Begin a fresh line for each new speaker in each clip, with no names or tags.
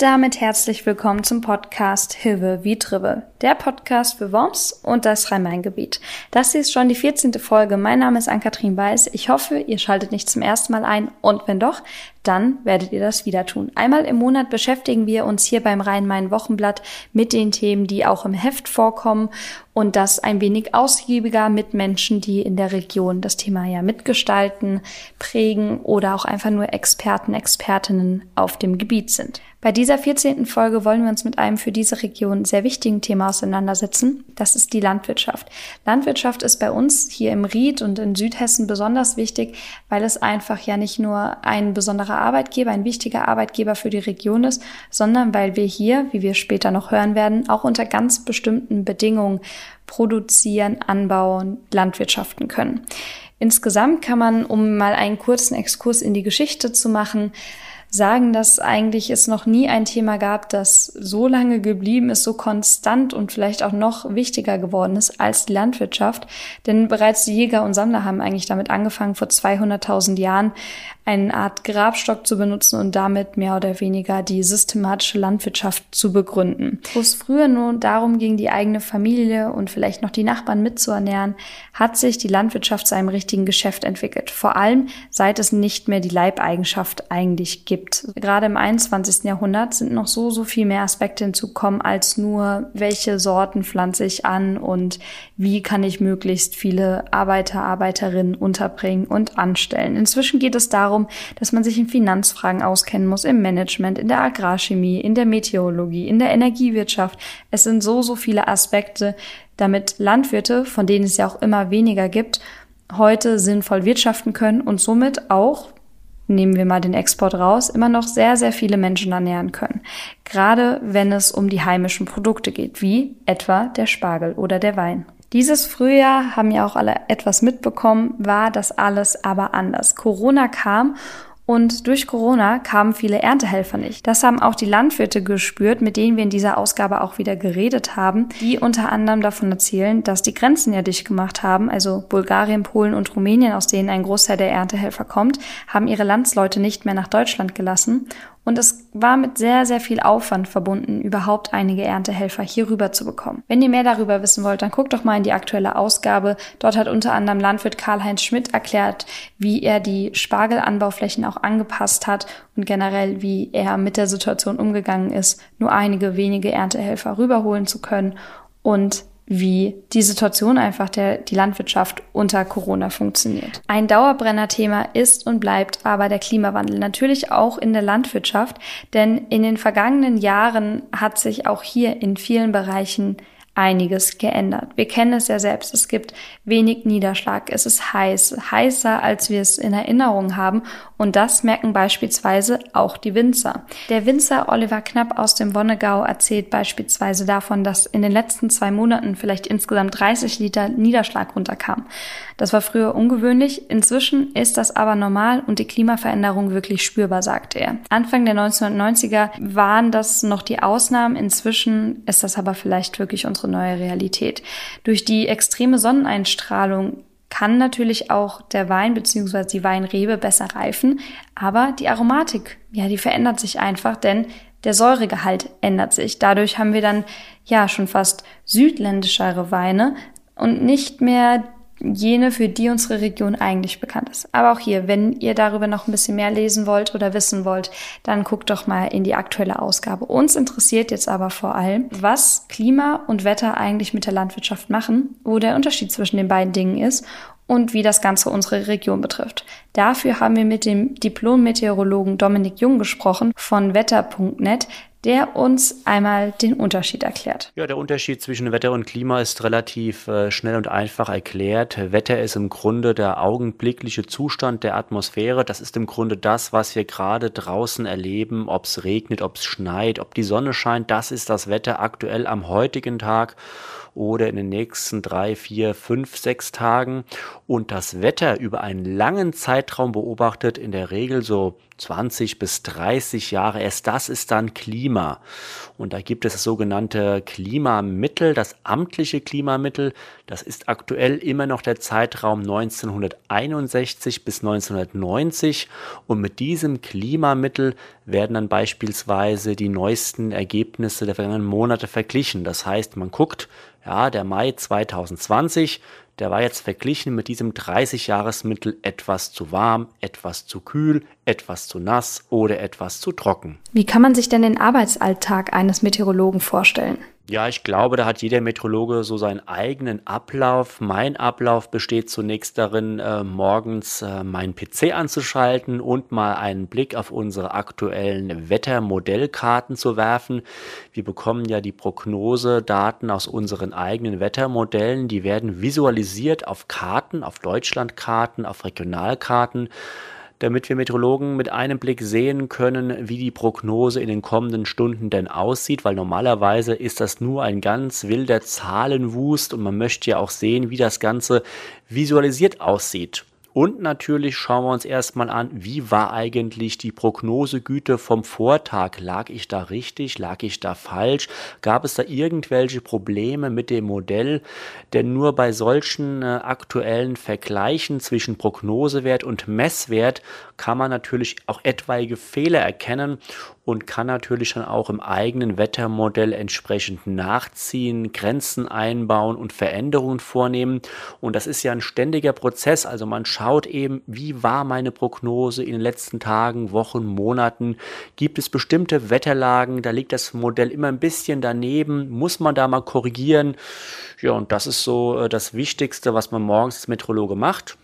Und damit herzlich willkommen zum Podcast Hilfe wie Tribbe, der Podcast für Worms und das Rhein-Main-Gebiet. Das hier ist schon die 14. Folge. Mein Name ist Ann-Kathrin Weiß. Ich hoffe, ihr schaltet nicht zum ersten Mal ein und wenn doch, dann werdet ihr das wieder tun. Einmal im Monat beschäftigen wir uns hier beim Rhein-Main-Wochenblatt mit den Themen, die auch im Heft vorkommen und das ein wenig ausgiebiger mit Menschen, die in der Region das Thema ja mitgestalten, prägen oder auch einfach nur Experten, Expertinnen auf dem Gebiet sind. Bei dieser 14. Folge wollen wir uns mit einem für diese Region sehr wichtigen Thema auseinandersetzen. Das ist die Landwirtschaft. Landwirtschaft ist bei uns hier im Ried und in Südhessen besonders wichtig, weil es einfach ja nicht nur ein besonderer Arbeitgeber, ein wichtiger Arbeitgeber für die Region ist, sondern weil wir hier, wie wir später noch hören werden, auch unter ganz bestimmten Bedingungen produzieren, anbauen, landwirtschaften können. Insgesamt kann man, um mal einen kurzen Exkurs in die Geschichte zu machen, sagen, dass eigentlich es noch nie ein Thema gab, das so lange geblieben ist, so konstant und vielleicht auch noch wichtiger geworden ist als die Landwirtschaft. Denn bereits die Jäger und Sammler haben eigentlich damit angefangen, vor 200.000 Jahren eine Art Grabstock zu benutzen und damit mehr oder weniger die systematische Landwirtschaft zu begründen. Wo es früher nur darum ging, die eigene Familie und vielleicht noch die Nachbarn mitzuernähren, hat sich die Landwirtschaft zu einem richtigen Geschäft entwickelt. Vor allem seit es nicht mehr die Leibeigenschaft eigentlich gibt. Gerade im 21. Jahrhundert sind noch so, so viel mehr Aspekte hinzukommen als nur, welche Sorten pflanze ich an und wie kann ich möglichst viele Arbeiter, Arbeiterinnen unterbringen und anstellen. Inzwischen geht es darum, darum, dass man sich in Finanzfragen auskennen muss, im Management, in der Agrarchemie, in der Meteorologie, in der Energiewirtschaft. Es sind so, so viele Aspekte, damit Landwirte, von denen es ja auch immer weniger gibt, heute sinnvoll wirtschaften können und somit auch nehmen wir mal den Export raus, immer noch sehr, sehr viele Menschen ernähren können. Gerade wenn es um die heimischen Produkte geht, wie etwa der Spargel oder der Wein. Dieses Frühjahr haben ja auch alle etwas mitbekommen, war das alles aber anders. Corona kam und durch Corona kamen viele Erntehelfer nicht. Das haben auch die Landwirte gespürt, mit denen wir in dieser Ausgabe auch wieder geredet haben, die unter anderem davon erzählen, dass die Grenzen ja dicht gemacht haben. Also Bulgarien, Polen und Rumänien, aus denen ein Großteil der Erntehelfer kommt, haben ihre Landsleute nicht mehr nach Deutschland gelassen. Und es war mit sehr, sehr viel Aufwand verbunden, überhaupt einige Erntehelfer hier rüber zu bekommen. Wenn ihr mehr darüber wissen wollt, dann guckt doch mal in die aktuelle Ausgabe. Dort hat unter anderem Landwirt Karl-Heinz Schmidt erklärt, wie er die Spargelanbauflächen auch angepasst hat und generell, wie er mit der Situation umgegangen ist, nur einige wenige Erntehelfer rüberholen zu können und wie die Situation einfach der, die Landwirtschaft unter Corona funktioniert. Ein Dauerbrenner-Thema ist und bleibt aber der Klimawandel. Natürlich auch in der Landwirtschaft, denn in den vergangenen Jahren hat sich auch hier in vielen Bereichen einiges geändert. Wir kennen es ja selbst. Es gibt wenig Niederschlag. Es ist heiß, heißer, als wir es in Erinnerung haben. Und das merken beispielsweise auch die Winzer. Der Winzer Oliver Knapp aus dem Wonnegau erzählt beispielsweise davon, dass in den letzten zwei Monaten vielleicht insgesamt 30 Liter Niederschlag runterkam. Das war früher ungewöhnlich. Inzwischen ist das aber normal und die Klimaveränderung wirklich spürbar, sagte er. Anfang der 1990er waren das noch die Ausnahmen. Inzwischen ist das aber vielleicht wirklich unsere neue Realität. Durch die extreme Sonneneinstrahlung kann natürlich auch der Wein bzw. die Weinrebe besser reifen, aber die Aromatik, ja, die verändert sich einfach, denn der Säuregehalt ändert sich. Dadurch haben wir dann ja schon fast südländischere Weine und nicht mehr jene, für die unsere Region eigentlich bekannt ist. Aber auch hier, wenn ihr darüber noch ein bisschen mehr lesen wollt oder wissen wollt, dann guckt doch mal in die aktuelle Ausgabe. Uns interessiert jetzt aber vor allem, was Klima und Wetter eigentlich mit der Landwirtschaft machen, wo der Unterschied zwischen den beiden Dingen ist und wie das Ganze unsere Region betrifft. Dafür haben wir mit dem Diplom-Meteorologen Dominik Jung gesprochen von wetter.net, der uns einmal den Unterschied erklärt.
Ja, der Unterschied zwischen Wetter und Klima ist relativ äh, schnell und einfach erklärt. Wetter ist im Grunde der augenblickliche Zustand der Atmosphäre. Das ist im Grunde das, was wir gerade draußen erleben, ob es regnet, ob es schneit, ob die Sonne scheint. Das ist das Wetter aktuell am heutigen Tag oder in den nächsten drei, vier, fünf, sechs Tagen und das Wetter über einen langen Zeitraum beobachtet, in der Regel so 20 bis 30 Jahre erst, das ist dann Klima. Und da gibt es das sogenannte Klimamittel, das amtliche Klimamittel. Das ist aktuell immer noch der Zeitraum 1961 bis 1990. Und mit diesem Klimamittel werden dann beispielsweise die neuesten Ergebnisse der vergangenen Monate verglichen. Das heißt, man guckt, ja, der Mai 2020, der war jetzt verglichen mit diesem 30-Jahres-Mittel etwas zu warm, etwas zu kühl, etwas zu nass oder etwas zu trocken.
Wie kann man sich denn den Arbeitsalltag eines Meteorologen vorstellen?
Ja, ich glaube, da hat jeder Meteorologe so seinen eigenen Ablauf. Mein Ablauf besteht zunächst darin, äh, morgens äh, meinen PC anzuschalten und mal einen Blick auf unsere aktuellen Wettermodellkarten zu werfen. Wir bekommen ja die Prognosedaten aus unseren eigenen Wettermodellen. Die werden visualisiert auf Karten, auf Deutschlandkarten, auf Regionalkarten damit wir Meteorologen mit einem Blick sehen können, wie die Prognose in den kommenden Stunden denn aussieht, weil normalerweise ist das nur ein ganz wilder Zahlenwust und man möchte ja auch sehen, wie das Ganze visualisiert aussieht. Und natürlich schauen wir uns erstmal an, wie war eigentlich die Prognosegüte vom Vortag? Lag ich da richtig? Lag ich da falsch? Gab es da irgendwelche Probleme mit dem Modell? Denn nur bei solchen äh, aktuellen Vergleichen zwischen Prognosewert und Messwert kann man natürlich auch etwaige Fehler erkennen und kann natürlich dann auch im eigenen Wettermodell entsprechend nachziehen, Grenzen einbauen und Veränderungen vornehmen. Und das ist ja ein ständiger Prozess. Also man schaut eben, wie war meine Prognose in den letzten Tagen, Wochen, Monaten. Gibt es bestimmte Wetterlagen, da liegt das Modell immer ein bisschen daneben, muss man da mal korrigieren. Ja, und das ist so äh, das Wichtigste, was man morgens als Meteorologe macht.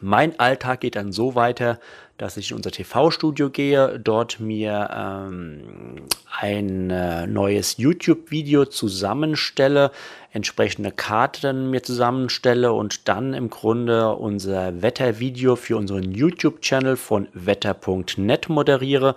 Mein Alltag geht dann so weiter, dass ich in unser TV-Studio gehe, dort mir ähm, ein äh, neues YouTube-Video zusammenstelle, entsprechende Karten mir zusammenstelle und dann im Grunde unser Wettervideo für unseren YouTube-Channel von wetter.net moderiere.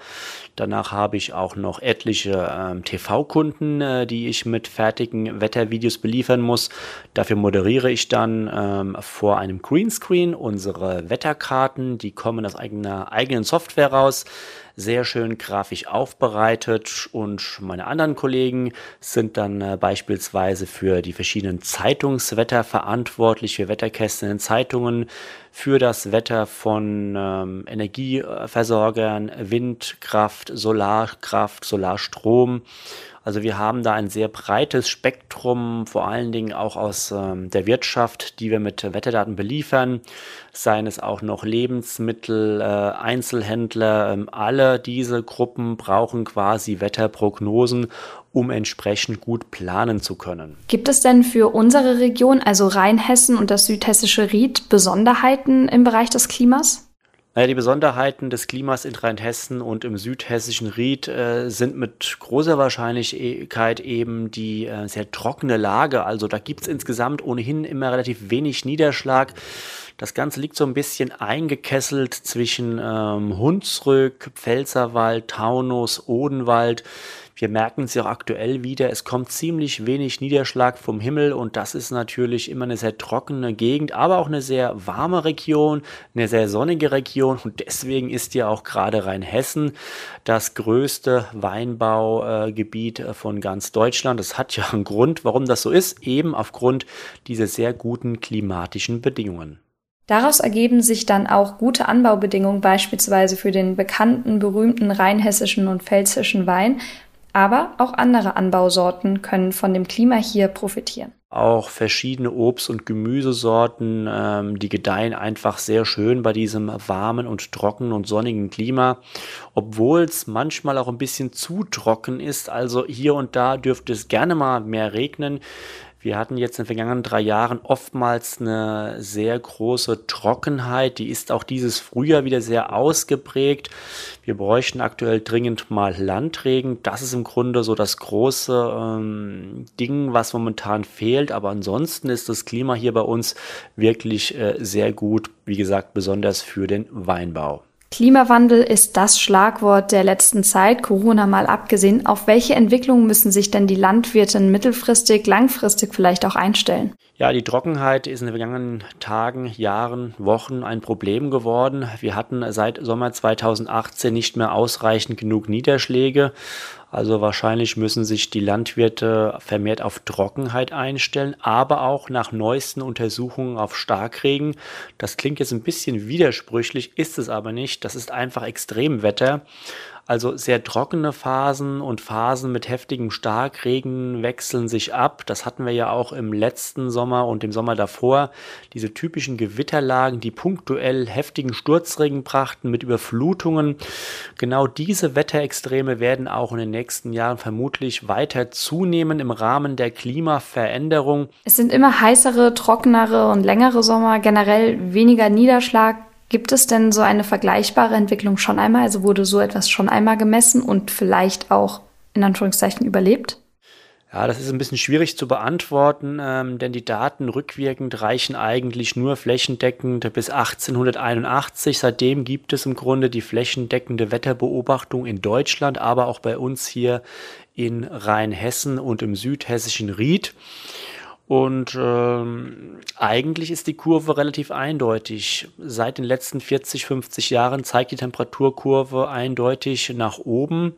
Danach habe ich auch noch etliche ähm, TV-Kunden, äh, die ich mit fertigen Wettervideos beliefern muss. Dafür moderiere ich dann ähm, vor einem Greenscreen unsere Wetterkarten. Die kommen aus eigener eigenen Software raus sehr schön grafisch aufbereitet und meine anderen Kollegen sind dann äh, beispielsweise für die verschiedenen Zeitungswetter verantwortlich, für Wetterkästen in Zeitungen, für das Wetter von ähm, Energieversorgern, Windkraft, Solarkraft, Solarstrom. Also wir haben da ein sehr breites Spektrum, vor allen Dingen auch aus ähm, der Wirtschaft, die wir mit Wetterdaten beliefern, seien es auch noch Lebensmittel, äh, Einzelhändler, ähm, alle diese Gruppen brauchen quasi Wetterprognosen, um entsprechend gut planen zu können.
Gibt es denn für unsere Region, also Rheinhessen und das südhessische Ried, Besonderheiten im Bereich des Klimas?
Naja, die Besonderheiten des Klimas in Rheinhessen und im südhessischen Ried äh, sind mit großer Wahrscheinlichkeit eben die äh, sehr trockene Lage. Also da gibt es insgesamt ohnehin immer relativ wenig Niederschlag. Das Ganze liegt so ein bisschen eingekesselt zwischen ähm, Hunsrück, Pfälzerwald, Taunus, Odenwald. Wir merken es ja auch aktuell wieder, es kommt ziemlich wenig Niederschlag vom Himmel und das ist natürlich immer eine sehr trockene Gegend, aber auch eine sehr warme Region, eine sehr sonnige Region und deswegen ist ja auch gerade Rheinhessen das größte Weinbaugebiet äh, von ganz Deutschland. Das hat ja einen Grund, warum das so ist, eben aufgrund dieser sehr guten klimatischen Bedingungen.
Daraus ergeben sich dann auch gute Anbaubedingungen beispielsweise für den bekannten, berühmten rheinhessischen und pfälzischen Wein, aber auch andere Anbausorten können von dem Klima hier profitieren.
Auch verschiedene Obst- und Gemüsesorten, ähm, die gedeihen einfach sehr schön bei diesem warmen und trockenen und sonnigen Klima, obwohl es manchmal auch ein bisschen zu trocken ist. Also hier und da dürfte es gerne mal mehr regnen. Wir hatten jetzt in den vergangenen drei Jahren oftmals eine sehr große Trockenheit. Die ist auch dieses Frühjahr wieder sehr ausgeprägt. Wir bräuchten aktuell dringend mal Landregen. Das ist im Grunde so das große ähm, Ding, was momentan fehlt. Aber ansonsten ist das Klima hier bei uns wirklich äh, sehr gut. Wie gesagt, besonders für den Weinbau.
Klimawandel ist das Schlagwort der letzten Zeit, Corona mal abgesehen. Auf welche Entwicklungen müssen sich denn die Landwirte mittelfristig, langfristig vielleicht auch einstellen?
Ja, die Trockenheit ist in den vergangenen Tagen, Jahren, Wochen ein Problem geworden. Wir hatten seit Sommer 2018 nicht mehr ausreichend genug Niederschläge. Also wahrscheinlich müssen sich die Landwirte vermehrt auf Trockenheit einstellen, aber auch nach neuesten Untersuchungen auf Starkregen. Das klingt jetzt ein bisschen widersprüchlich, ist es aber nicht. Das ist einfach Extremwetter. Also sehr trockene Phasen und Phasen mit heftigem Starkregen wechseln sich ab. Das hatten wir ja auch im letzten Sommer und im Sommer davor. Diese typischen Gewitterlagen, die punktuell heftigen Sturzregen brachten mit Überflutungen. Genau diese Wetterextreme werden auch in den nächsten Jahren vermutlich weiter zunehmen im Rahmen der Klimaveränderung.
Es sind immer heißere, trockenere und längere Sommer, generell weniger Niederschlag. Gibt es denn so eine vergleichbare Entwicklung schon einmal? Also wurde so etwas schon einmal gemessen und vielleicht auch in Anführungszeichen überlebt?
Ja, das ist ein bisschen schwierig zu beantworten, ähm, denn die Daten rückwirkend reichen eigentlich nur flächendeckend bis 1881. Seitdem gibt es im Grunde die flächendeckende Wetterbeobachtung in Deutschland, aber auch bei uns hier in Rheinhessen und im südhessischen Ried. Und ähm, eigentlich ist die Kurve relativ eindeutig. Seit den letzten 40, 50 Jahren zeigt die Temperaturkurve eindeutig nach oben.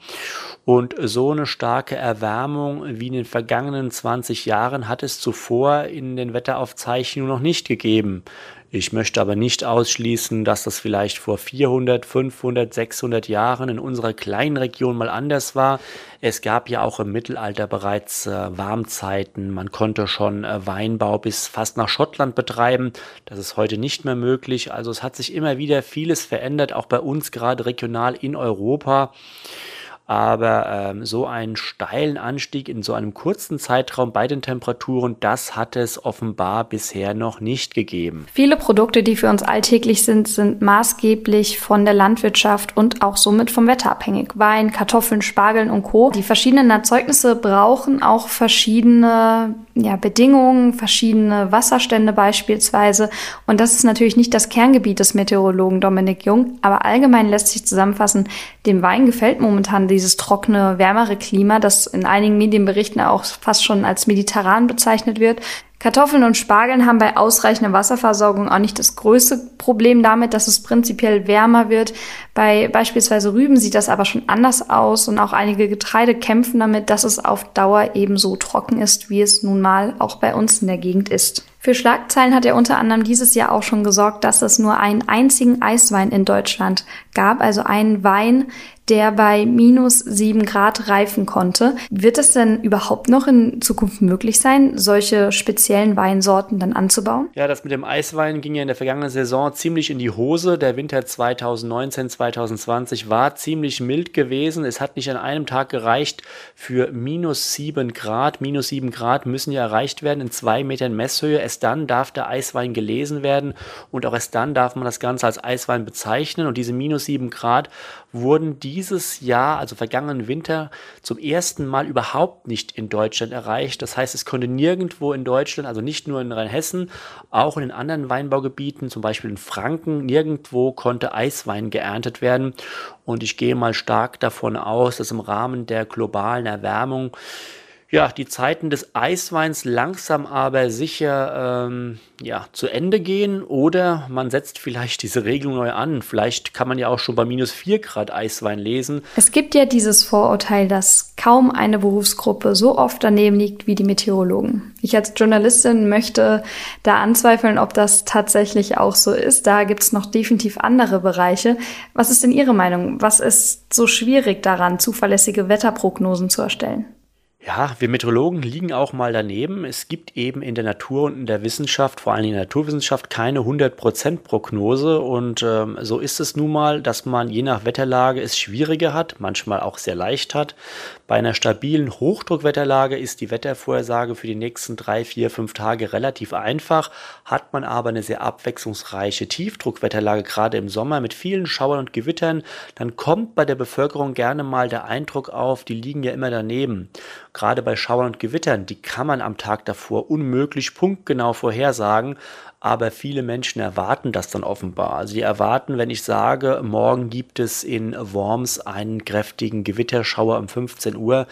Und so eine starke Erwärmung wie in den vergangenen 20 Jahren hat es zuvor in den Wetteraufzeichnungen noch nicht gegeben. Ich möchte aber nicht ausschließen, dass das vielleicht vor 400, 500, 600 Jahren in unserer kleinen Region mal anders war. Es gab ja auch im Mittelalter bereits äh, Warmzeiten. Man konnte schon äh, Weinbau bis fast nach Schottland betreiben. Das ist heute nicht mehr möglich. Also es hat sich immer wieder vieles verändert, auch bei uns gerade regional in Europa. Aber ähm, so einen steilen Anstieg in so einem kurzen Zeitraum bei den Temperaturen, das hat es offenbar bisher noch nicht gegeben.
Viele Produkte, die für uns alltäglich sind, sind maßgeblich von der Landwirtschaft und auch somit vom Wetter abhängig. Wein, Kartoffeln, Spargeln und Co. Die verschiedenen Erzeugnisse brauchen auch verschiedene ja, Bedingungen, verschiedene Wasserstände beispielsweise. Und das ist natürlich nicht das Kerngebiet des Meteorologen Dominik Jung, aber allgemein lässt sich zusammenfassen, dem Wein gefällt momentan dieses trockene, wärmere Klima, das in einigen Medienberichten auch fast schon als mediterran bezeichnet wird. Kartoffeln und Spargeln haben bei ausreichender Wasserversorgung auch nicht das größte Problem damit, dass es prinzipiell wärmer wird. Bei beispielsweise Rüben sieht das aber schon anders aus und auch einige Getreide kämpfen damit, dass es auf Dauer ebenso trocken ist, wie es nun mal auch bei uns in der Gegend ist. Für Schlagzeilen hat er unter anderem dieses Jahr auch schon gesorgt, dass es nur einen einzigen Eiswein in Deutschland gab, also einen Wein, der bei minus sieben Grad reifen konnte. Wird es denn überhaupt noch in Zukunft möglich sein, solche speziellen Weinsorten dann anzubauen?
Ja, das mit dem Eiswein ging ja in der vergangenen Saison ziemlich in die Hose. Der Winter 2019, 2020 war ziemlich mild gewesen. Es hat nicht an einem Tag gereicht für minus sieben Grad. Minus sieben Grad müssen ja erreicht werden in zwei Metern Messhöhe. Erst dann darf der Eiswein gelesen werden und auch erst dann darf man das Ganze als Eiswein bezeichnen. Und diese minus sieben Grad wurden dieses Jahr, also vergangenen Winter, zum ersten Mal überhaupt nicht in Deutschland erreicht. Das heißt, es konnte nirgendwo in Deutschland, also nicht nur in Rheinhessen, auch in den anderen Weinbaugebieten, zum Beispiel in Franken, nirgendwo konnte Eiswein geerntet werden. Und ich gehe mal stark davon aus, dass im Rahmen der globalen Erwärmung ja, die Zeiten des Eisweins langsam aber sicher ähm, ja, zu Ende gehen oder man setzt vielleicht diese Regelung neu an. Vielleicht kann man ja auch schon bei minus 4 Grad Eiswein lesen.
Es gibt ja dieses Vorurteil, dass kaum eine Berufsgruppe so oft daneben liegt wie die Meteorologen. Ich als Journalistin möchte da anzweifeln, ob das tatsächlich auch so ist. Da gibt es noch definitiv andere Bereiche. Was ist denn Ihre Meinung? Was ist so schwierig daran, zuverlässige Wetterprognosen zu erstellen?
Ja, wir Meteorologen liegen auch mal daneben. Es gibt eben in der Natur und in der Wissenschaft, vor allem in der Naturwissenschaft, keine 100% Prognose. Und ähm, so ist es nun mal, dass man je nach Wetterlage es schwieriger hat, manchmal auch sehr leicht hat. Bei einer stabilen Hochdruckwetterlage ist die Wettervorhersage für die nächsten drei, vier, fünf Tage relativ einfach. Hat man aber eine sehr abwechslungsreiche Tiefdruckwetterlage, gerade im Sommer mit vielen Schauern und Gewittern, dann kommt bei der Bevölkerung gerne mal der Eindruck auf, die liegen ja immer daneben gerade bei Schauern und Gewittern, die kann man am Tag davor unmöglich punktgenau vorhersagen, aber viele Menschen erwarten das dann offenbar. Sie erwarten, wenn ich sage, morgen gibt es in Worms einen kräftigen Gewitterschauer um 15 Uhr,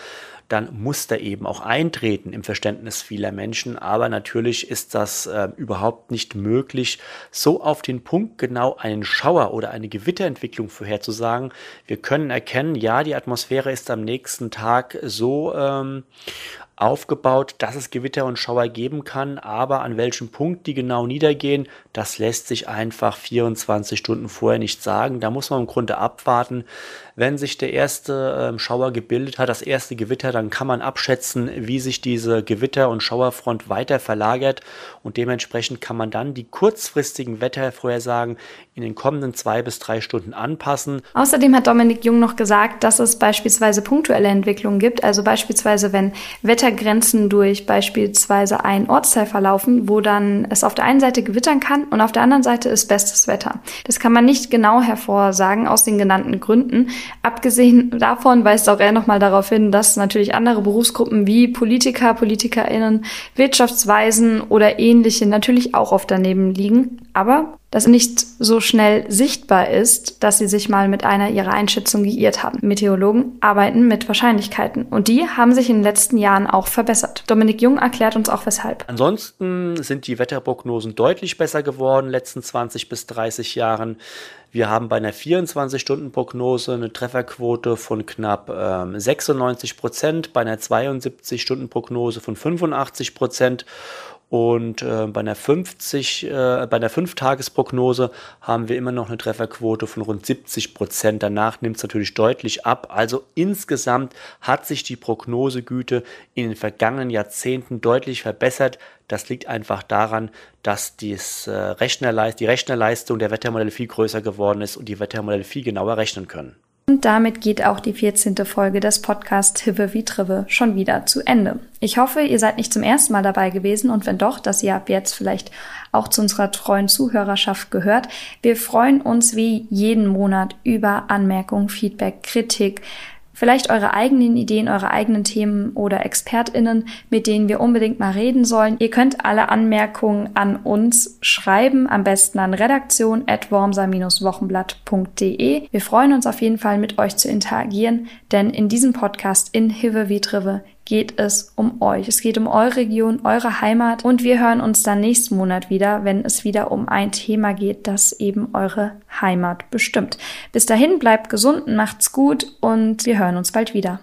dann muss der eben auch eintreten im Verständnis vieler Menschen. Aber natürlich ist das äh, überhaupt nicht möglich, so auf den Punkt genau einen Schauer oder eine Gewitterentwicklung vorherzusagen. Wir können erkennen, ja, die Atmosphäre ist am nächsten Tag so ähm, aufgebaut, dass es Gewitter und Schauer geben kann, aber an welchem Punkt die genau niedergehen, das lässt sich einfach 24 Stunden vorher nicht sagen. Da muss man im Grunde abwarten. Wenn sich der erste äh, Schauer gebildet hat, das erste Gewitter, dann kann man abschätzen, wie sich diese Gewitter- und Schauerfront weiter verlagert und dementsprechend kann man dann die kurzfristigen Wettervorhersagen in den kommenden zwei bis drei Stunden anpassen.
Außerdem hat Dominik Jung noch gesagt, dass es beispielsweise punktuelle Entwicklungen gibt, also beispielsweise wenn Wettergrenzen durch beispielsweise einen Ortsteil verlaufen, wo dann es auf der einen Seite gewittern kann und auf der anderen Seite ist bestes Wetter. Das kann man nicht genau hervorsagen aus den genannten Gründen. Abgesehen davon weist auch er nochmal darauf hin, dass natürlich andere Berufsgruppen wie Politiker, PolitikerInnen, Wirtschaftsweisen oder ähnliche natürlich auch oft daneben liegen. Aber das nicht so schnell sichtbar ist, dass sie sich mal mit einer ihrer Einschätzungen geirrt haben. Meteorologen arbeiten mit Wahrscheinlichkeiten und die haben sich in den letzten Jahren auch verbessert. Dominik Jung erklärt uns auch weshalb.
Ansonsten sind die Wetterprognosen deutlich besser geworden in den letzten 20 bis 30 Jahren. Wir haben bei einer 24-Stunden-Prognose eine Trefferquote von knapp ähm, 96 Prozent, bei einer 72-Stunden-Prognose von 85 Prozent und äh, bei einer 50, äh, bei einer 5-Tages-Prognose haben wir immer noch eine Trefferquote von rund 70 Prozent. Danach nimmt es natürlich deutlich ab. Also insgesamt hat sich die Prognosegüte in den vergangenen Jahrzehnten deutlich verbessert. Das liegt einfach daran, dass dies, äh, Rechnerleist die Rechnerleistung der Wettermodelle viel größer geworden ist und die Wettermodelle viel genauer rechnen können.
Und damit geht auch die 14. Folge des Podcasts Hive wie Trive schon wieder zu Ende. Ich hoffe, ihr seid nicht zum ersten Mal dabei gewesen und wenn doch, dass ihr ab jetzt vielleicht auch zu unserer treuen Zuhörerschaft gehört. Wir freuen uns wie jeden Monat über Anmerkungen, Feedback, Kritik, Vielleicht eure eigenen Ideen, eure eigenen Themen oder ExpertInnen, mit denen wir unbedingt mal reden sollen. Ihr könnt alle Anmerkungen an uns schreiben, am besten an redaktion.wormser-wochenblatt.de. Wir freuen uns auf jeden Fall mit euch zu interagieren, denn in diesem Podcast in Hive wie Trive geht es um euch. Es geht um eure Region, eure Heimat und wir hören uns dann nächsten Monat wieder, wenn es wieder um ein Thema geht, das eben eure Heimat bestimmt. Bis dahin bleibt gesund, macht's gut und wir hören uns bald wieder.